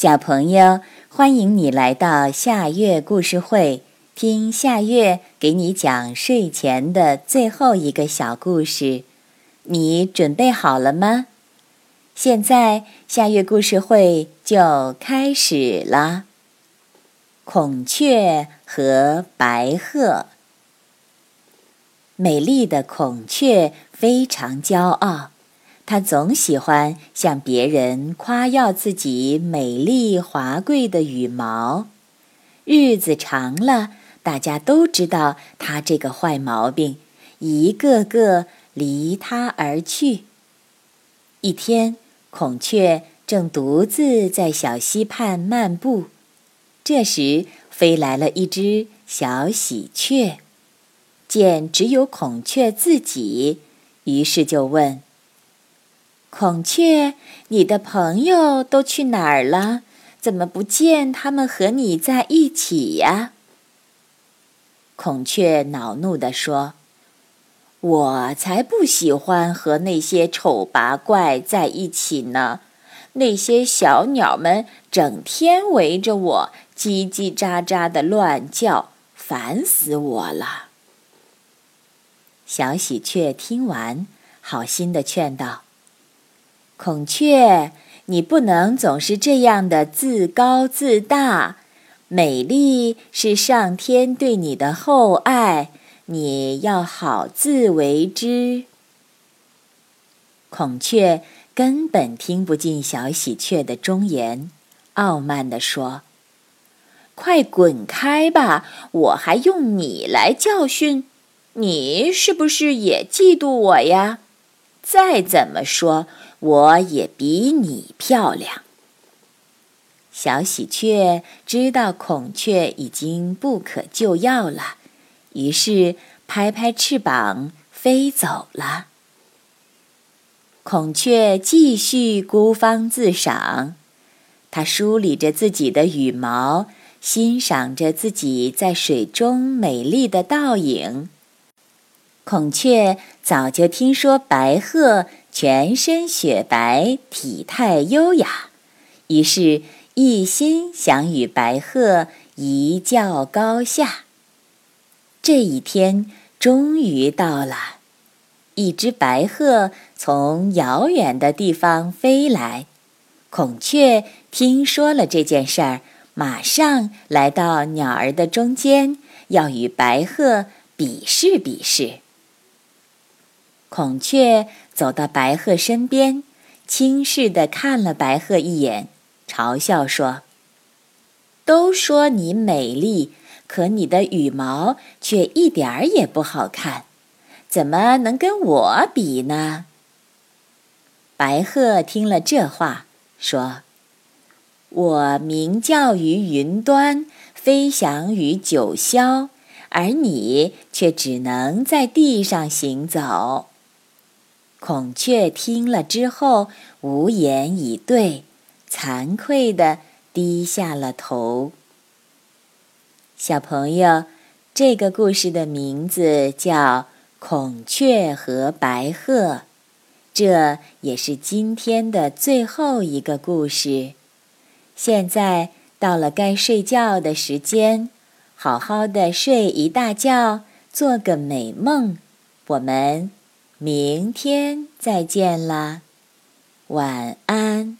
小朋友，欢迎你来到夏月故事会，听夏月给你讲睡前的最后一个小故事。你准备好了吗？现在夏月故事会就开始了。孔雀和白鹤，美丽的孔雀非常骄傲。他总喜欢向别人夸耀自己美丽华贵的羽毛，日子长了，大家都知道他这个坏毛病，一个个离他而去。一天，孔雀正独自在小溪畔漫步，这时飞来了一只小喜鹊，见只有孔雀自己，于是就问。孔雀，你的朋友都去哪儿了？怎么不见他们和你在一起呀？孔雀恼怒地说：“我才不喜欢和那些丑八怪在一起呢！那些小鸟们整天围着我叽叽喳喳的乱叫，烦死我了。”小喜鹊听完，好心的劝道。孔雀，你不能总是这样的自高自大。美丽是上天对你的厚爱，你要好自为之。孔雀根本听不进小喜鹊的忠言，傲慢地说：“快滚开吧！我还用你来教训？你是不是也嫉妒我呀？再怎么说。”我也比你漂亮。小喜鹊知道孔雀已经不可救药了，于是拍拍翅膀飞走了。孔雀继续孤芳自赏，它梳理着自己的羽毛，欣赏着自己在水中美丽的倒影。孔雀早就听说白鹤。全身雪白，体态优雅，于是，一心想与白鹤一较高下。这一天终于到了，一只白鹤从遥远的地方飞来，孔雀听说了这件事儿，马上来到鸟儿的中间，要与白鹤比试比试。孔雀走到白鹤身边，轻视地看了白鹤一眼，嘲笑说：“都说你美丽，可你的羽毛却一点儿也不好看，怎么能跟我比呢？”白鹤听了这话，说：“我鸣叫于云端，飞翔于九霄，而你却只能在地上行走。”孔雀听了之后，无言以对，惭愧地低下了头。小朋友，这个故事的名字叫《孔雀和白鹤》，这也是今天的最后一个故事。现在到了该睡觉的时间，好好的睡一大觉，做个美梦。我们。明天再见啦，晚安。